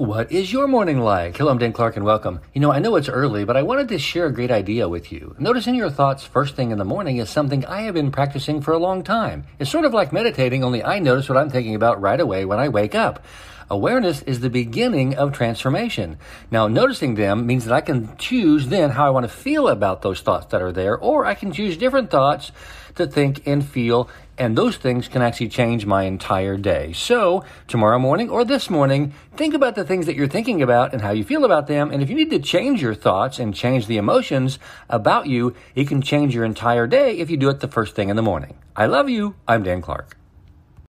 What is your morning like? Hello, I'm Dan Clark and welcome. You know, I know it's early, but I wanted to share a great idea with you. Noticing your thoughts first thing in the morning is something I have been practicing for a long time. It's sort of like meditating, only I notice what I'm thinking about right away when I wake up. Awareness is the beginning of transformation. Now, noticing them means that I can choose then how I want to feel about those thoughts that are there, or I can choose different thoughts to think and feel and those things can actually change my entire day. So, tomorrow morning or this morning, think about the things that you're thinking about and how you feel about them. And if you need to change your thoughts and change the emotions about you, it can change your entire day if you do it the first thing in the morning. I love you. I'm Dan Clark.